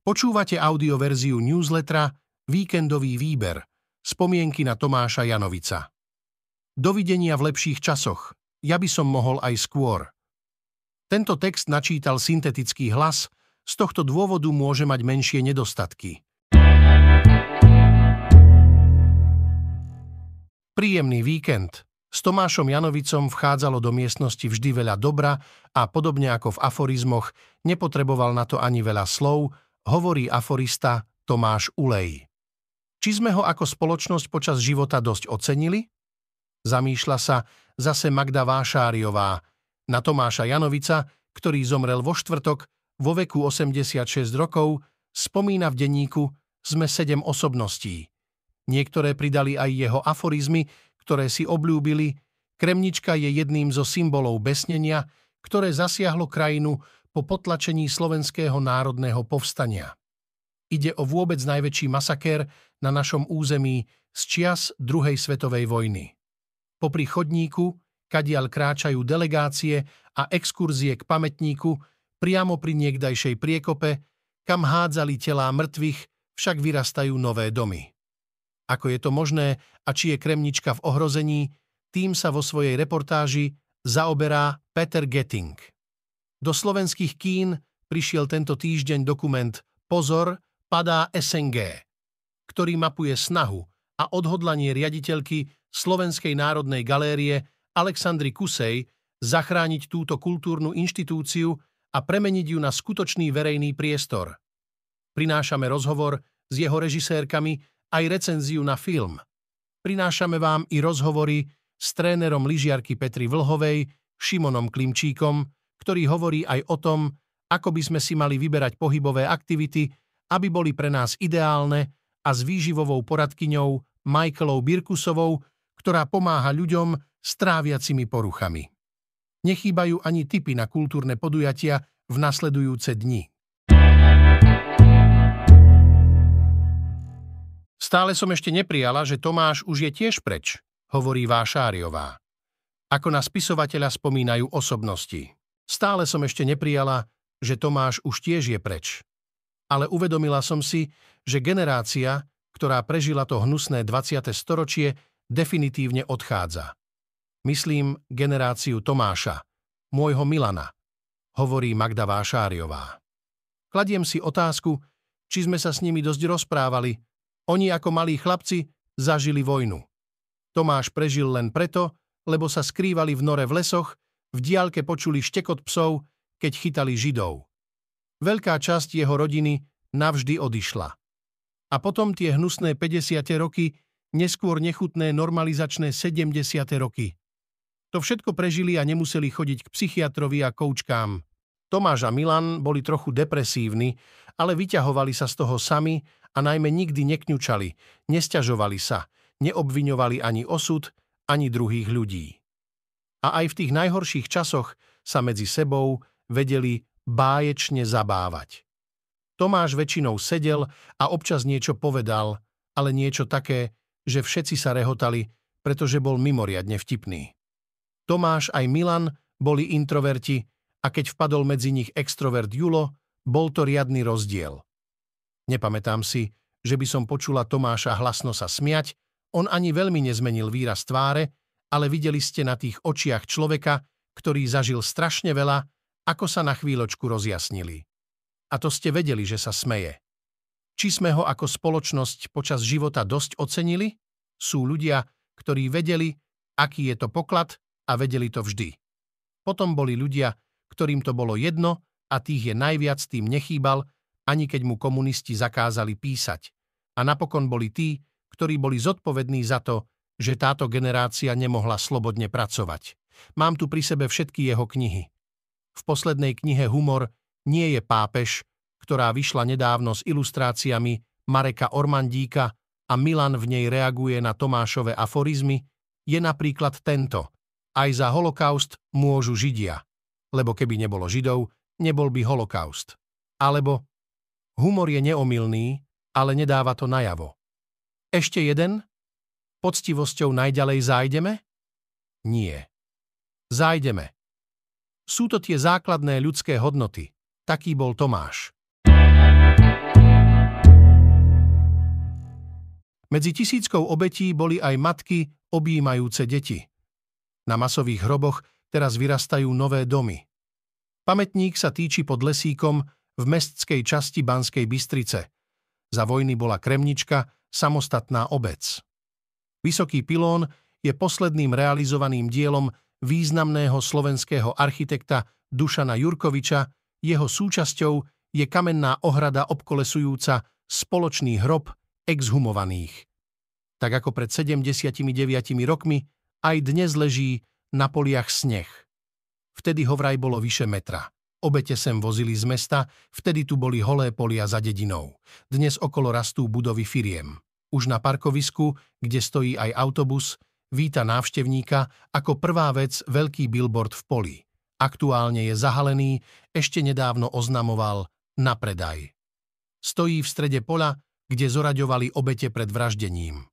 Počúvate audioverziu newslettera Víkendový výber. Spomienky na Tomáša Janovica. Dovidenia v lepších časoch. Ja by som mohol aj skôr. Tento text načítal syntetický hlas, z tohto dôvodu môže mať menšie nedostatky. Príjemný víkend. S Tomášom Janovicom vchádzalo do miestnosti vždy veľa dobra a podobne ako v aforizmoch, nepotreboval na to ani veľa slov, hovorí aforista Tomáš Ulej. Či sme ho ako spoločnosť počas života dosť ocenili? Zamýšľa sa zase Magda Vášáriová na Tomáša Janovica, ktorý zomrel vo štvrtok vo veku 86 rokov, spomína v denníku Sme sedem osobností. Niektoré pridali aj jeho aforizmy, ktoré si obľúbili, Kremnička je jedným zo symbolov besnenia, ktoré zasiahlo krajinu po potlačení slovenského národného povstania. Ide o vôbec najväčší masakér na našom území z čias druhej svetovej vojny. Popri chodníku, kadiaľ kráčajú delegácie a exkurzie k pamätníku, priamo pri niekdajšej priekope, kam hádzali telá mŕtvych, však vyrastajú nové domy. Ako je to možné a či je Kremnička v ohrození, tým sa vo svojej reportáži zaoberá Peter Getting. Do slovenských kín prišiel tento týždeň dokument Pozor, padá SNG, ktorý mapuje snahu a odhodlanie riaditeľky Slovenskej národnej galérie Alexandry Kusej zachrániť túto kultúrnu inštitúciu a premeniť ju na skutočný verejný priestor. Prinášame rozhovor s jeho režisérkami aj recenziu na film. Prinášame vám i rozhovory s trénerom lyžiarky Petri Vlhovej, Šimonom Klimčíkom, ktorý hovorí aj o tom, ako by sme si mali vyberať pohybové aktivity, aby boli pre nás ideálne a s výživovou poradkyňou Michaelou Birkusovou, ktorá pomáha ľuďom s tráviacimi poruchami. Nechýbajú ani tipy na kultúrne podujatia v nasledujúce dni. Stále som ešte neprijala, že Tomáš už je tiež preč, hovorí Vášáriová. Ako na spisovateľa spomínajú osobnosti. Stále som ešte neprijala, že Tomáš už tiež je preč. Ale uvedomila som si, že generácia, ktorá prežila to hnusné 20. storočie, definitívne odchádza. Myslím generáciu Tomáša, môjho Milana, hovorí Magda Vášáriová. Kladiem si otázku, či sme sa s nimi dosť rozprávali, oni ako malí chlapci zažili vojnu. Tomáš prežil len preto, lebo sa skrývali v nore v lesoch, v diálke počuli štekot psov, keď chytali Židov. Veľká časť jeho rodiny navždy odišla. A potom tie hnusné 50. roky, neskôr nechutné normalizačné 70. roky. To všetko prežili a nemuseli chodiť k psychiatrovi a koučkám. Tomáš a Milan boli trochu depresívni, ale vyťahovali sa z toho sami a najmä nikdy nekňučali, nesťažovali sa, neobviňovali ani osud, ani druhých ľudí. A aj v tých najhorších časoch sa medzi sebou vedeli báječne zabávať. Tomáš väčšinou sedel a občas niečo povedal, ale niečo také, že všetci sa rehotali, pretože bol mimoriadne vtipný. Tomáš aj Milan boli introverti a keď vpadol medzi nich extrovert Julo, bol to riadny rozdiel. Nepamätám si, že by som počula Tomáša hlasno sa smiať, on ani veľmi nezmenil výraz tváre, ale videli ste na tých očiach človeka, ktorý zažil strašne veľa, ako sa na chvíľočku rozjasnili. A to ste vedeli, že sa smeje. Či sme ho ako spoločnosť počas života dosť ocenili? Sú ľudia, ktorí vedeli, aký je to poklad a vedeli to vždy. Potom boli ľudia, ktorým to bolo jedno a tých je najviac tým nechýbal, ani keď mu komunisti zakázali písať. A napokon boli tí, ktorí boli zodpovední za to, že táto generácia nemohla slobodne pracovať. Mám tu pri sebe všetky jeho knihy. V poslednej knihe Humor nie je pápež, ktorá vyšla nedávno s ilustráciami Mareka Ormandíka a Milan v nej reaguje na Tomášove aforizmy, je napríklad tento. Aj za holokaust môžu Židia, lebo keby nebolo Židov, nebol by holokaust. Alebo Humor je neomilný, ale nedáva to najavo. Ešte jeden? poctivosťou najďalej zájdeme? Nie. Zájdeme. Sú to tie základné ľudské hodnoty. Taký bol Tomáš. Medzi tisíckou obetí boli aj matky objímajúce deti. Na masových hroboch teraz vyrastajú nové domy. Pamätník sa týči pod lesíkom v mestskej časti Banskej Bystrice. Za vojny bola Kremnička samostatná obec. Vysoký pilón je posledným realizovaným dielom významného slovenského architekta Dušana Jurkoviča, jeho súčasťou je kamenná ohrada obkolesujúca spoločný hrob exhumovaných. Tak ako pred 79 rokmi, aj dnes leží na poliach sneh. Vtedy ho vraj bolo vyše metra. Obete sem vozili z mesta, vtedy tu boli holé polia za dedinou. Dnes okolo rastú budovy firiem. Už na parkovisku, kde stojí aj autobus, víta návštevníka ako prvá vec veľký billboard v poli. Aktuálne je zahalený, ešte nedávno oznamoval na predaj. Stojí v strede pola, kde zoraďovali obete pred vraždením.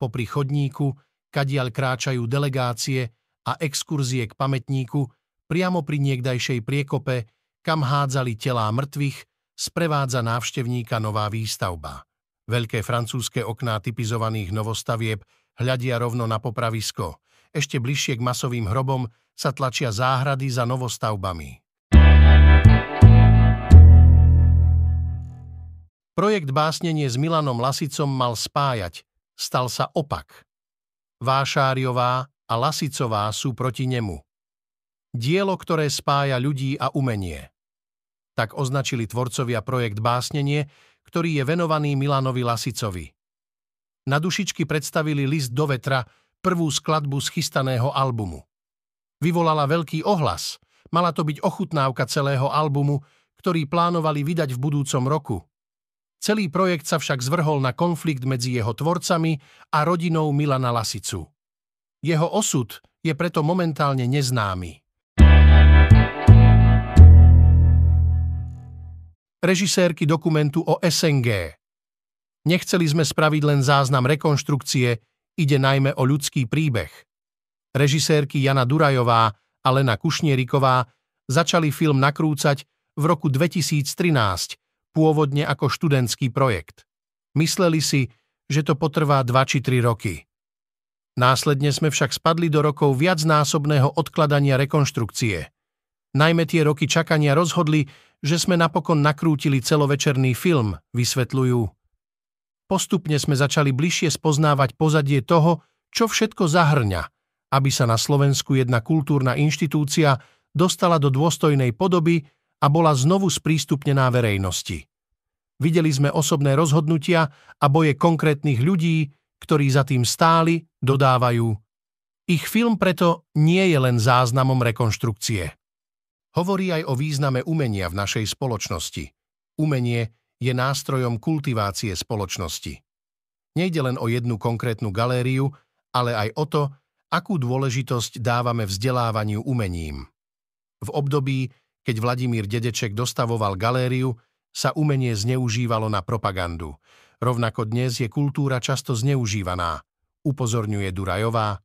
Popri chodníku, kadiaľ kráčajú delegácie a exkurzie k pamätníku, priamo pri niekdajšej priekope, kam hádzali telá mŕtvych, sprevádza návštevníka nová výstavba. Veľké francúzske okná typizovaných novostavieb hľadia rovno na popravisko. Ešte bližšie k masovým hrobom sa tlačia záhrady za novostavbami. Projekt Básnenie s Milanom Lasicom mal spájať. Stal sa opak. Vášáriová a Lasicová sú proti nemu. Dielo, ktoré spája ľudí a umenie. Tak označili tvorcovia projekt Básnenie, ktorý je venovaný Milanovi Lasicovi. Na dušičky predstavili list do vetra, prvú skladbu z chystaného albumu. Vyvolala veľký ohlas. Mala to byť ochutnávka celého albumu, ktorý plánovali vydať v budúcom roku. Celý projekt sa však zvrhol na konflikt medzi jeho tvorcami a rodinou Milana Lasicu. Jeho osud je preto momentálne neznámy. Režisérky dokumentu o SNG Nechceli sme spraviť len záznam rekonštrukcie, ide najmä o ľudský príbeh. Režisérky Jana Durajová a Lena Kušnieriková začali film nakrúcať v roku 2013 pôvodne ako študentský projekt. Mysleli si, že to potrvá 2 či 3 roky. Následne sme však spadli do rokov viacnásobného odkladania rekonštrukcie. Najmä tie roky čakania rozhodli, že sme napokon nakrútili celovečerný film, vysvetľujú. Postupne sme začali bližšie spoznávať pozadie toho, čo všetko zahrňa, aby sa na Slovensku jedna kultúrna inštitúcia dostala do dôstojnej podoby a bola znovu sprístupnená verejnosti. Videli sme osobné rozhodnutia a boje konkrétnych ľudí, ktorí za tým stáli, dodávajú. Ich film preto nie je len záznamom rekonštrukcie. Hovorí aj o význame umenia v našej spoločnosti. Umenie je nástrojom kultivácie spoločnosti. Nejde len o jednu konkrétnu galériu, ale aj o to, akú dôležitosť dávame vzdelávaniu umením. V období, keď Vladimír Dedeček dostavoval galériu, sa umenie zneužívalo na propagandu. Rovnako dnes je kultúra často zneužívaná, upozorňuje Durajová.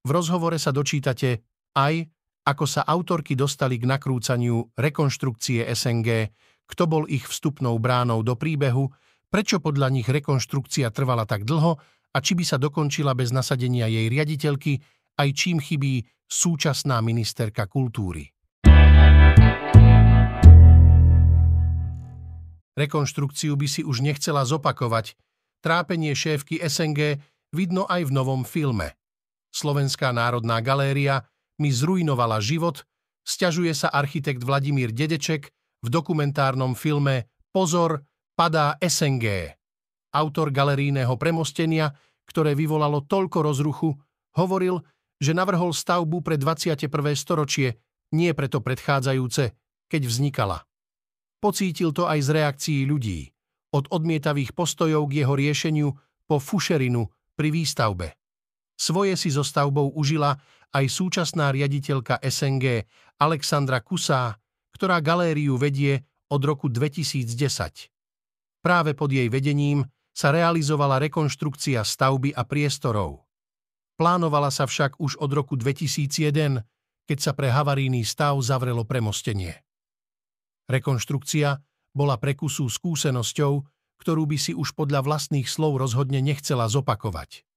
V rozhovore sa dočítate aj, ako sa autorky dostali k nakrúcaniu rekonštrukcie SNG, kto bol ich vstupnou bránou do príbehu, prečo podľa nich rekonštrukcia trvala tak dlho a či by sa dokončila bez nasadenia jej riaditeľky, aj čím chybí súčasná ministerka kultúry. Rekonštrukciu by si už nechcela zopakovať. Trápenie šéfky SNG vidno aj v novom filme. Slovenská národná galéria mi zrujnovala život, sťažuje sa architekt Vladimír Dedeček v dokumentárnom filme Pozor, padá SNG. Autor galerijného premostenia, ktoré vyvolalo toľko rozruchu, hovoril, že navrhol stavbu pre 21. storočie, nie preto predchádzajúce, keď vznikala. Pocítil to aj z reakcií ľudí, od odmietavých postojov k jeho riešeniu po fušerinu pri výstavbe. Svoje si so stavbou užila aj súčasná riaditeľka SNG Alexandra Kusá, ktorá galériu vedie od roku 2010. Práve pod jej vedením sa realizovala rekonštrukcia stavby a priestorov. Plánovala sa však už od roku 2001, keď sa pre havarijný stav zavrelo premostenie. Rekonštrukcia bola pre Kusu skúsenosťou, ktorú by si už podľa vlastných slov rozhodne nechcela zopakovať.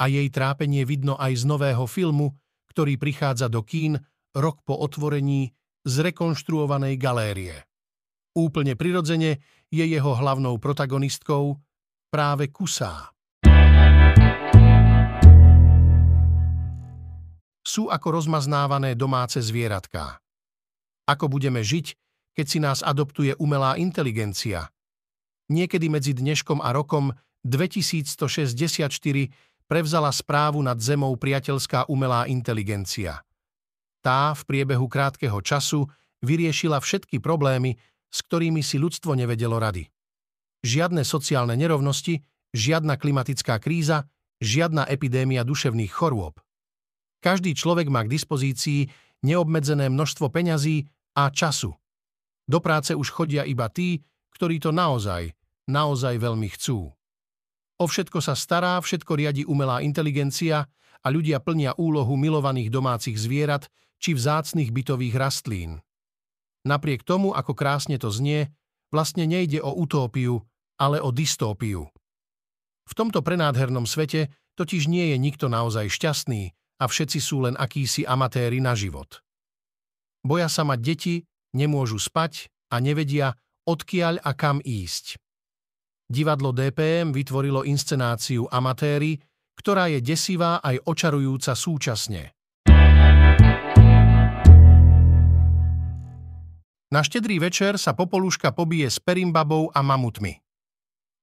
A jej trápenie vidno aj z nového filmu, ktorý prichádza do kín rok po otvorení zrekonštruovanej galérie. Úplne prirodzene je jeho hlavnou protagonistkou práve kusá. Sú ako rozmaznávané domáce zvieratká. Ako budeme žiť, keď si nás adoptuje umelá inteligencia? Niekedy medzi dneškom a rokom 2164 prevzala správu nad Zemou priateľská umelá inteligencia. Tá v priebehu krátkeho času vyriešila všetky problémy, s ktorými si ľudstvo nevedelo rady. Žiadne sociálne nerovnosti, žiadna klimatická kríza, žiadna epidémia duševných chorôb. Každý človek má k dispozícii neobmedzené množstvo peňazí a času. Do práce už chodia iba tí, ktorí to naozaj, naozaj veľmi chcú. O všetko sa stará, všetko riadi umelá inteligencia a ľudia plnia úlohu milovaných domácich zvierat či vzácnych bytových rastlín. Napriek tomu, ako krásne to znie, vlastne nejde o utópiu, ale o dystópiu. V tomto prenádhernom svete totiž nie je nikto naozaj šťastný, a všetci sú len akísi amatéri na život. Boja sa mať deti, nemôžu spať a nevedia, odkiaľ a kam ísť. Divadlo DPM vytvorilo inscenáciu Amatéri, ktorá je desivá aj očarujúca súčasne. Na štedrý večer sa Popoluška pobije s Perimbabou a mamutmi.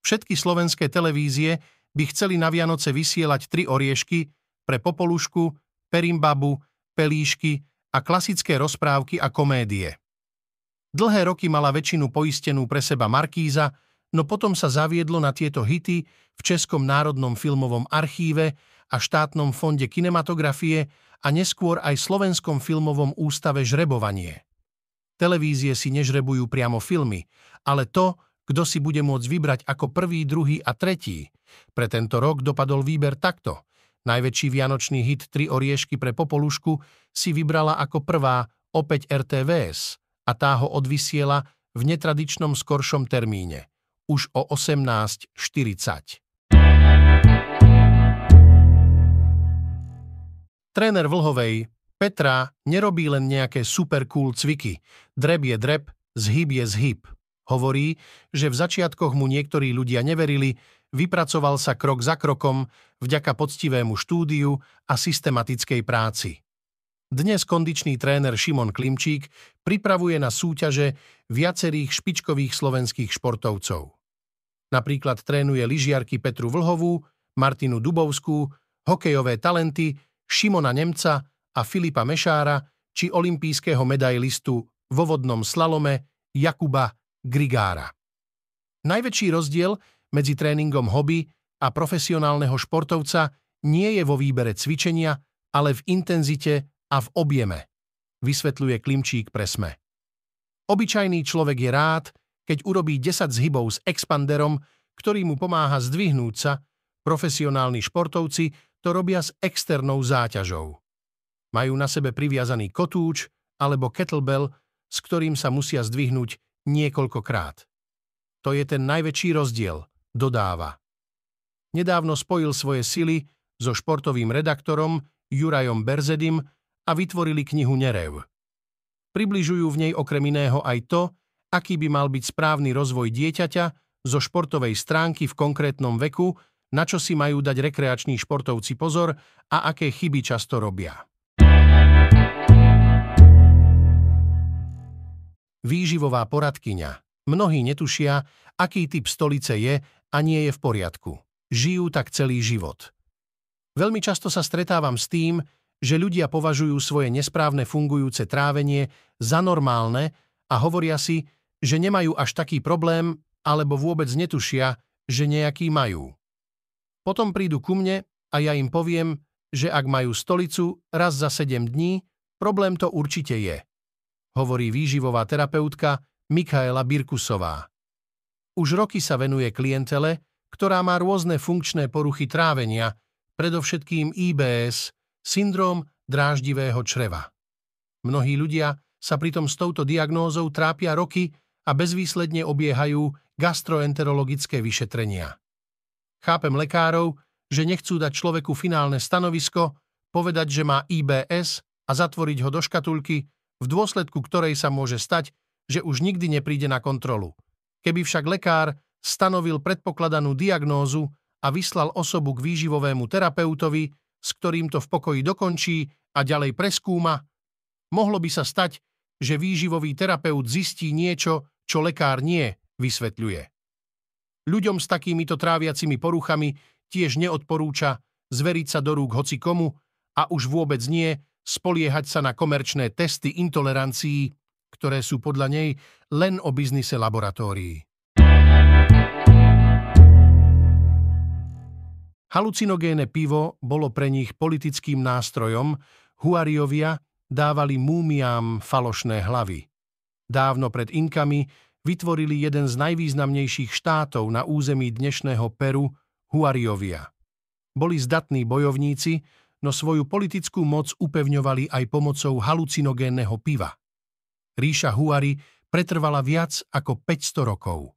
Všetky slovenské televízie by chceli na Vianoce vysielať tri oriešky, pre popolušku, perimbabu, pelíšky a klasické rozprávky a komédie. Dlhé roky mala väčšinu poistenú pre seba Markíza, no potom sa zaviedlo na tieto hity v Českom národnom filmovom archíve a štátnom fonde kinematografie a neskôr aj Slovenskom filmovom ústave žrebovanie. Televízie si nežrebujú priamo filmy, ale to, kto si bude môcť vybrať ako prvý, druhý a tretí. Pre tento rok dopadol výber takto. Najväčší vianočný hit Tri oriešky pre Popolušku si vybrala ako prvá opäť RTVS a tá ho odvysiela v netradičnom skoršom termíne, už o 18.40. Tréner Vlhovej Petra nerobí len nejaké super cool cviky. Dreb je dreb, zhyb je zhyb. Hovorí, že v začiatkoch mu niektorí ľudia neverili, vypracoval sa krok za krokom vďaka poctivému štúdiu a systematickej práci. Dnes kondičný tréner Šimon Klimčík pripravuje na súťaže viacerých špičkových slovenských športovcov. Napríklad trénuje lyžiarky Petru Vlhovú, Martinu Dubovskú, hokejové talenty Šimona Nemca a Filipa Mešára či olimpijského medailistu vo vodnom slalome Jakuba Grigára. Najväčší rozdiel medzi tréningom hobby a profesionálneho športovca nie je vo výbere cvičenia, ale v intenzite a v objeme, vysvetľuje Klimčík presme. Obyčajný človek je rád, keď urobí 10 zhybov s expanderom, ktorý mu pomáha zdvihnúť sa, profesionálni športovci to robia s externou záťažou. Majú na sebe priviazaný kotúč alebo kettlebell, s ktorým sa musia zdvihnúť niekoľkokrát. To je ten najväčší rozdiel – dodáva. Nedávno spojil svoje sily so športovým redaktorom Jurajom Berzedim a vytvorili knihu Nerev. Približujú v nej okrem iného aj to, aký by mal byť správny rozvoj dieťaťa zo športovej stránky v konkrétnom veku, na čo si majú dať rekreační športovci pozor a aké chyby často robia. Výživová poradkyňa. Mnohí netušia, aký typ stolice je a nie je v poriadku. Žijú tak celý život. Veľmi často sa stretávam s tým, že ľudia považujú svoje nesprávne fungujúce trávenie za normálne a hovoria si, že nemajú až taký problém alebo vôbec netušia, že nejaký majú. Potom prídu ku mne a ja im poviem, že ak majú stolicu raz za 7 dní, problém to určite je, hovorí výživová terapeutka Mikaela Birkusová. Už roky sa venuje klientele, ktorá má rôzne funkčné poruchy trávenia, predovšetkým IBS, syndrom dráždivého čreva. Mnohí ľudia sa pritom s touto diagnózou trápia roky a bezvýsledne obiehajú gastroenterologické vyšetrenia. Chápem lekárov, že nechcú dať človeku finálne stanovisko, povedať, že má IBS a zatvoriť ho do škatulky, v dôsledku ktorej sa môže stať, že už nikdy nepríde na kontrolu. Keby však lekár stanovil predpokladanú diagnózu a vyslal osobu k výživovému terapeutovi, s ktorým to v pokoji dokončí a ďalej preskúma, mohlo by sa stať, že výživový terapeut zistí niečo, čo lekár nie, vysvetľuje. Ľuďom s takýmito tráviacimi poruchami tiež neodporúča zveriť sa do rúk hoci komu a už vôbec nie spoliehať sa na komerčné testy intolerancií, ktoré sú podľa nej len o biznise laboratórií. Halucinogéne pivo bolo pre nich politickým nástrojom, Huariovia dávali múmiám falošné hlavy. Dávno pred Inkami vytvorili jeden z najvýznamnejších štátov na území dnešného Peru, Huariovia. Boli zdatní bojovníci, no svoju politickú moc upevňovali aj pomocou halucinogénneho piva. Ríša Huari pretrvala viac ako 500 rokov.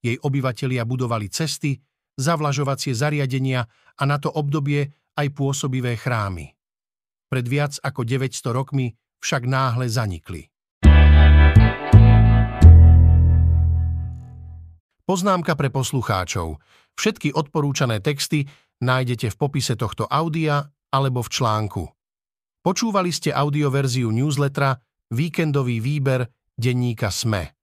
Jej obyvatelia budovali cesty, zavlažovacie zariadenia a na to obdobie aj pôsobivé chrámy. Pred viac ako 900 rokmi však náhle zanikli. Poznámka pre poslucháčov. Všetky odporúčané texty nájdete v popise tohto audia alebo v článku. Počúvali ste audioverziu newslettera Víkendový výber denníka SME.